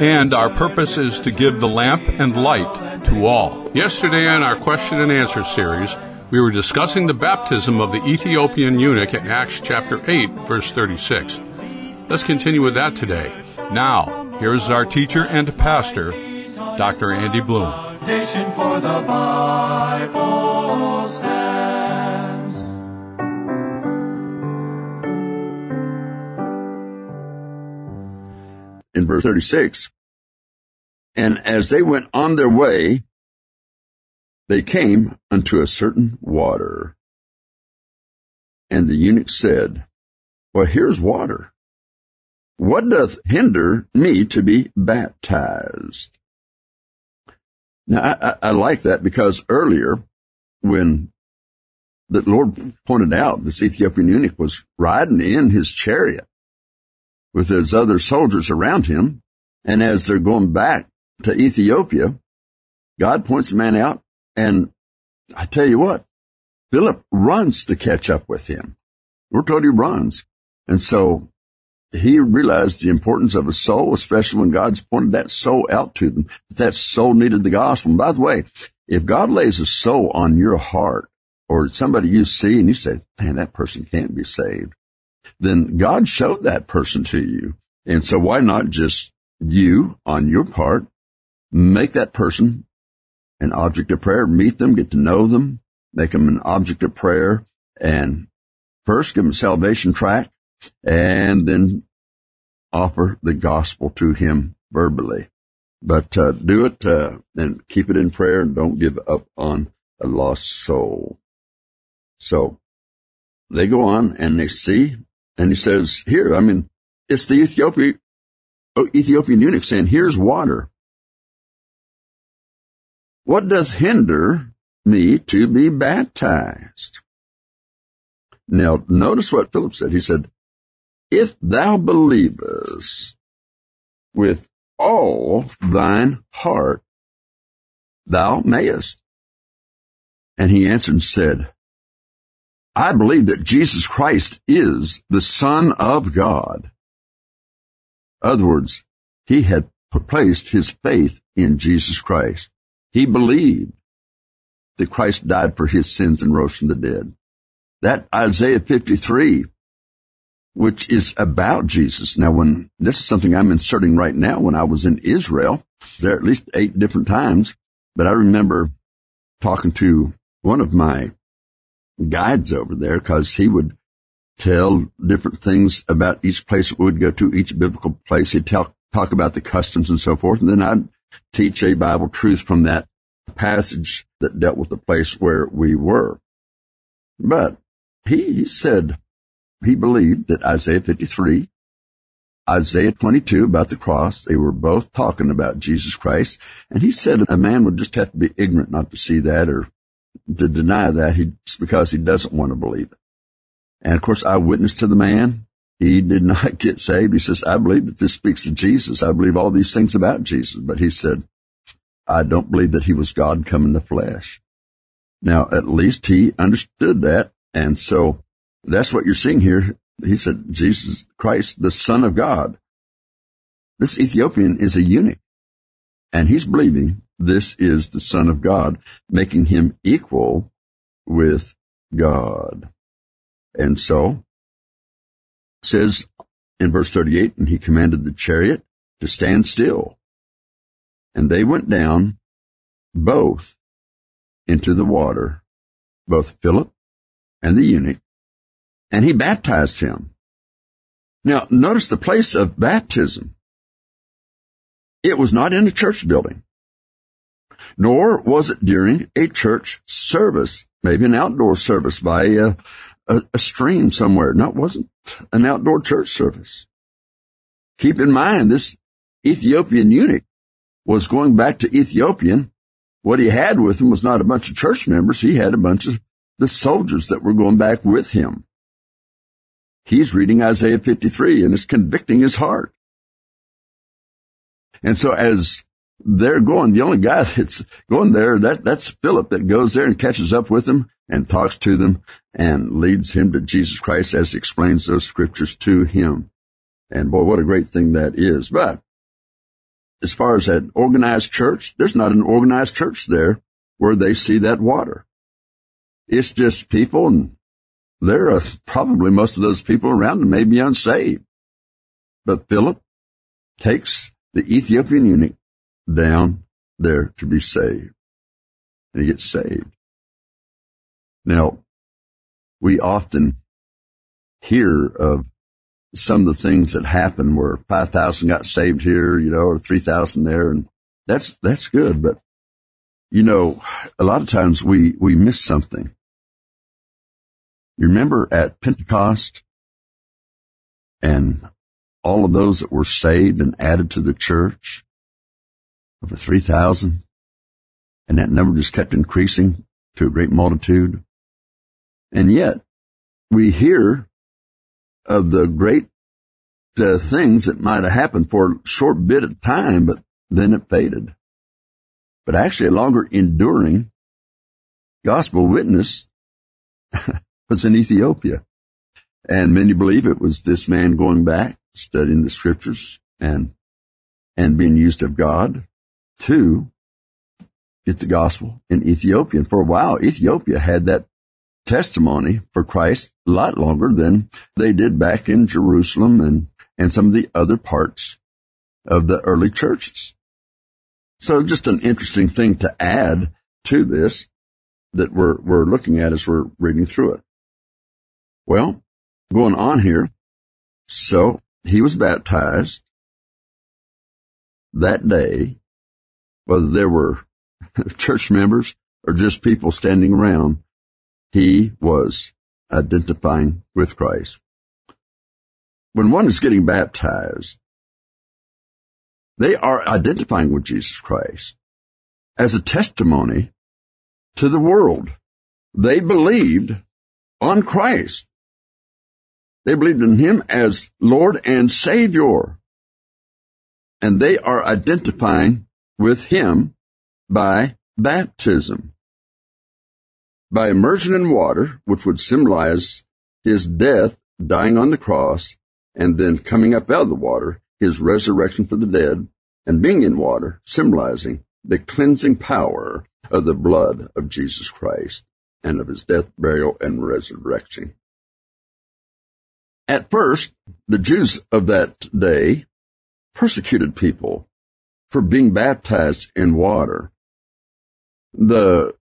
and our purpose is to give the lamp and light to all. Yesterday in our question and answer series, we were discussing the baptism of the Ethiopian eunuch in Acts chapter 8, verse 36. Let's continue with that today. Now, here is our teacher and pastor, Dr. Andy Bloom. In verse 36. And as they went on their way, they came unto a certain water. And the eunuch said, Well, here's water. What doth hinder me to be baptized? Now, I, I, I like that because earlier, when the Lord pointed out this Ethiopian eunuch was riding in his chariot with his other soldiers around him. And as they're going back to Ethiopia, God points the man out. And I tell you what, Philip runs to catch up with him. We're told he runs. And so he realized the importance of a soul, especially when God's pointed that soul out to them. That soul needed the gospel. And by the way, if God lays a soul on your heart or somebody you see and you say, man, that person can't be saved, then God showed that person to you. And so why not just you on your part make that person an object of prayer, meet them, get to know them, make them an object of prayer and first give them salvation track and then offer the gospel to him verbally. But uh, do it uh, and keep it in prayer and don't give up on a lost soul. So they go on and they see, and he says, here, I mean, it's the Ethiopian, oh, Ethiopian eunuch saying, here's water. What doth hinder me to be baptized? Now, notice what Philip said. He said, if thou believest with all thine heart, thou mayest. And he answered and said, I believe that Jesus Christ is the Son of God. In other words, he had placed his faith in Jesus Christ. He believed that Christ died for his sins and rose from the dead. That Isaiah 53, which is about Jesus. Now, when this is something I'm inserting right now, when I was in Israel, there at least eight different times, but I remember talking to one of my guides over there because he would tell different things about each place we would go to, each biblical place. He'd talk, talk about the customs and so forth. And then I'd teach a Bible truth from that passage that dealt with the place where we were. But he, he said he believed that Isaiah 53, Isaiah 22 about the cross, they were both talking about Jesus Christ. And he said a man would just have to be ignorant not to see that or to deny that he, because he doesn't want to believe it. And of course, I witnessed to the man. He did not get saved. He says, I believe that this speaks of Jesus. I believe all these things about Jesus. But he said, I don't believe that he was God come in the flesh. Now, at least he understood that. And so that's what you're seeing here. He said, Jesus Christ, the son of God. This Ethiopian is a eunuch and he's believing this is the son of God, making him equal with God. And so says in verse 38, and he commanded the chariot to stand still. And they went down both into the water, both Philip and the eunuch, and he baptized him. Now, notice the place of baptism. It was not in a church building, nor was it during a church service, maybe an outdoor service by a, a, a stream somewhere. No, it wasn't an outdoor church service. Keep in mind, this Ethiopian eunuch was going back to Ethiopian, what he had with him was not a bunch of church members. He had a bunch of the soldiers that were going back with him. He's reading Isaiah 53 and it's convicting his heart. And so as they're going, the only guy that's going there, that, that's Philip that goes there and catches up with them and talks to them and leads him to Jesus Christ as he explains those scriptures to him. And boy, what a great thing that is. But as far as an organized church, there's not an organized church there where they see that water. It's just people and there are probably most of those people around them may be unsaved. But Philip takes the Ethiopian eunuch down there to be saved. And he gets saved. Now, we often hear of some of the things that happen where 5,000 got saved here, you know, or 3,000 there. And that's, that's good. But, you know, a lot of times we, we miss something. You remember at Pentecost and all of those that were saved and added to the church? Over 3,000. And that number just kept increasing to a great multitude. And yet we hear of the great uh, things that might have happened for a short bit of time, but then it faded. But actually a longer enduring gospel witness was in Ethiopia. And many believe it was this man going back, studying the scriptures and, and being used of God to get the gospel in Ethiopia. And for a while, Ethiopia had that testimony for Christ a lot longer than they did back in Jerusalem and, and some of the other parts of the early churches. So just an interesting thing to add to this that we're, we're looking at as we're reading through it. Well, going on here. So he was baptized that day, whether there were church members or just people standing around, he was identifying with Christ. When one is getting baptized, they are identifying with Jesus Christ as a testimony to the world. They believed on Christ. They believed in Him as Lord and Savior. And they are identifying with Him by baptism by immersion in water, which would symbolize his death, dying on the cross, and then coming up out of the water, his resurrection for the dead, and being in water, symbolizing the cleansing power of the blood of Jesus Christ and of his death, burial, and resurrection. At first, the Jews of that day persecuted people for being baptized in water. The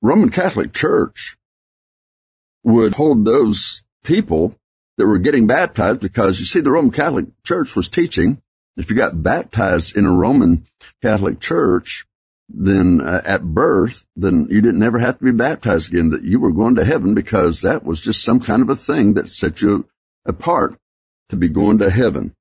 Roman Catholic Church would hold those people that were getting baptized because you see, the Roman Catholic Church was teaching if you got baptized in a Roman Catholic Church, then uh, at birth, then you didn't ever have to be baptized again, that you were going to heaven because that was just some kind of a thing that set you apart to be going to heaven.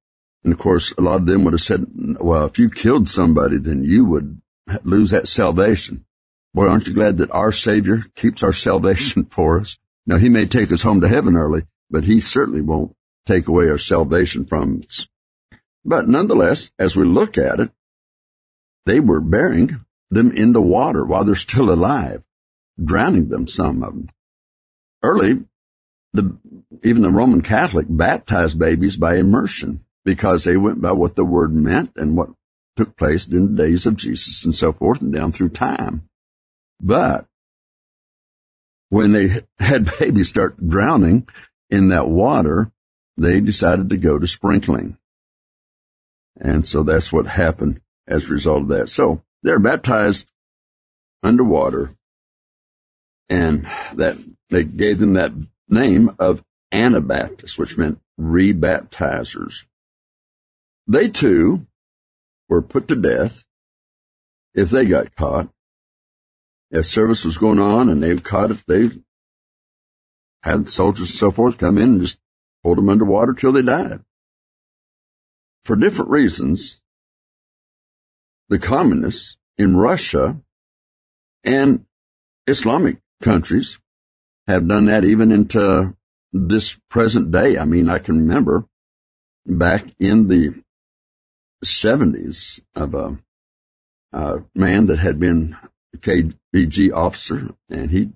And of course, a lot of them would have said, well, if you killed somebody, then you would lose that salvation. Boy, aren't you glad that our Savior keeps our salvation for us? Now, He may take us home to heaven early, but He certainly won't take away our salvation from us. But nonetheless, as we look at it, they were burying them in the water while they're still alive, drowning them, some of them. Early, the, even the Roman Catholic baptized babies by immersion because they went by what the word meant and what took place in the days of Jesus and so forth and down through time. But when they had babies start drowning in that water, they decided to go to sprinkling. And so that's what happened as a result of that. So they're baptized underwater and that they gave them that name of Anabaptists, which meant rebaptizers. They too were put to death if they got caught as service was going on and they caught it, they had soldiers and so forth come in and just hold them underwater till they died. For different reasons, the communists in Russia and Islamic countries have done that even into this present day. I mean, I can remember back in the 70s of a, a man that had been a KGB officer and he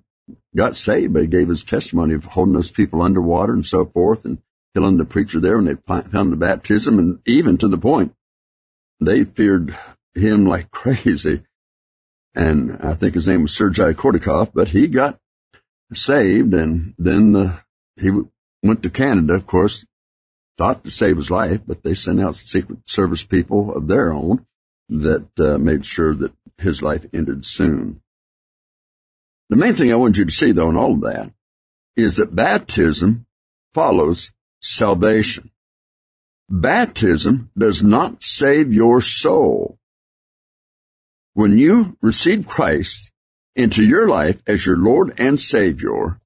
got saved, but he gave his testimony of holding those people underwater and so forth and killing the preacher there when they found the baptism and even to the point they feared him like crazy. And I think his name was Sergei Kourdakov, but he got saved and then uh, he went to Canada, of course, thought to save his life, but they sent out Secret Service people of their own that uh, made sure that his life ended soon. The main thing I want you to see, though, in all of that, is that baptism follows salvation. Baptism does not save your soul. When you receive Christ into your life as your Lord and Savior,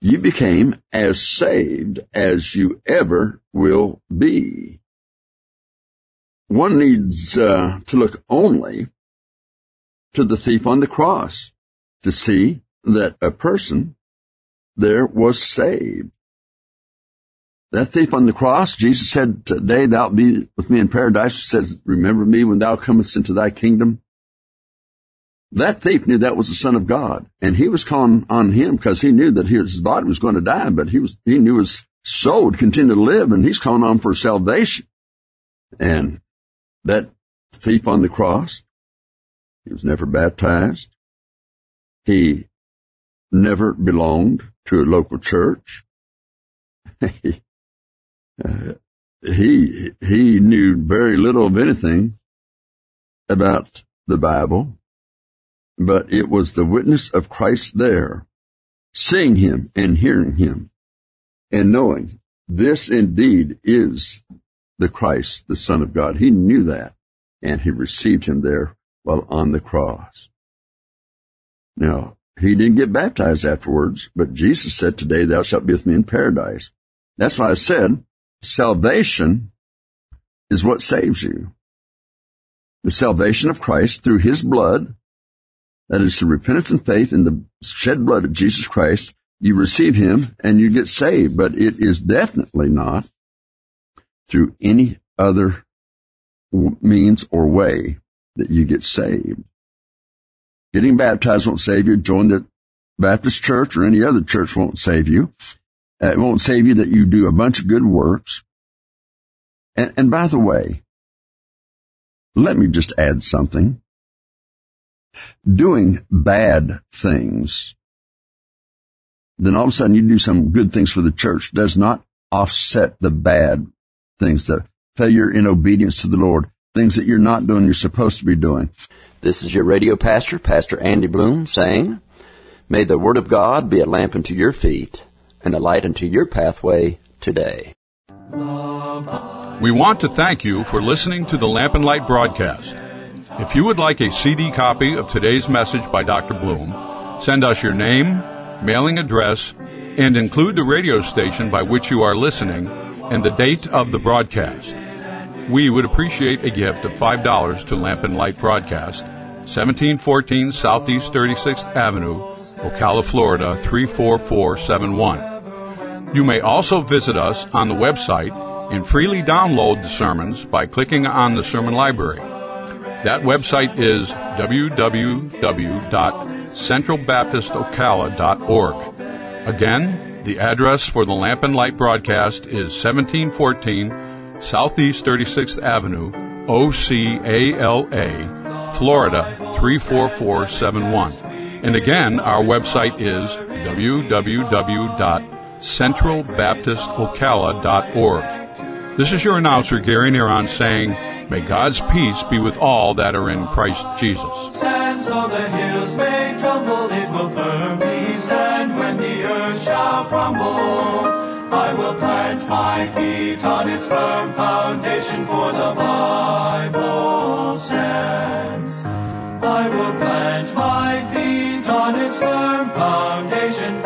you became as saved as you ever will be. One needs uh, to look only to the thief on the cross to see that a person there was saved. That thief on the cross, Jesus said, Today thou be with me in paradise. He says, Remember me when thou comest into thy kingdom. That thief knew that was the Son of God, and he was calling on him because he knew that his body was going to die, but he was he knew his soul would continue to live, and he's calling on for salvation. And that thief on the cross, he was never baptized. He never belonged to a local church. he, uh, he he knew very little of anything about the Bible but it was the witness of Christ there, seeing him and hearing him, and knowing this indeed is the Christ, the Son of God. He knew that, and he received him there while on the cross. Now, he didn't get baptized afterwards, but Jesus said, Today thou shalt be with me in paradise. That's why I said salvation is what saves you. The salvation of Christ through his blood that is the repentance and faith in the shed blood of Jesus Christ. You receive him and you get saved, but it is definitely not through any other means or way that you get saved. Getting baptized won't save you. Join the Baptist church or any other church won't save you. Uh, it won't save you that you do a bunch of good works. And, and by the way, let me just add something doing bad things, then all of a sudden you do some good things for the church does not offset the bad things, the failure in obedience to the Lord, things that you're not doing, you're supposed to be doing. This is your radio pastor, Pastor Andy Bloom, saying, May the Word of God be a lamp unto your feet and a light unto your pathway today. We want to thank you for listening to the Lamp and Light broadcast. If you would like a CD copy of today's message by Dr. Bloom, send us your name, mailing address, and include the radio station by which you are listening and the date of the broadcast. We would appreciate a gift of $5 to Lamp and Light Broadcast, 1714 Southeast 36th Avenue, Ocala, Florida 34471. You may also visit us on the website and freely download the sermons by clicking on the sermon library. That website is www.centralbaptistocala.org. Again, the address for the Lamp and Light broadcast is 1714 Southeast 36th Avenue, OCALA, Florida 34471. And again, our website is www.centralbaptistocala.org. This is your announcer, Gary Neron, saying, May God's peace be with all that are in Christ Jesus. So the hills may tumble, it will firmly stand when the earth shall crumble. I will plant my feet on its firm foundation, for the Bible stands. I will plant my feet on its firm foundation.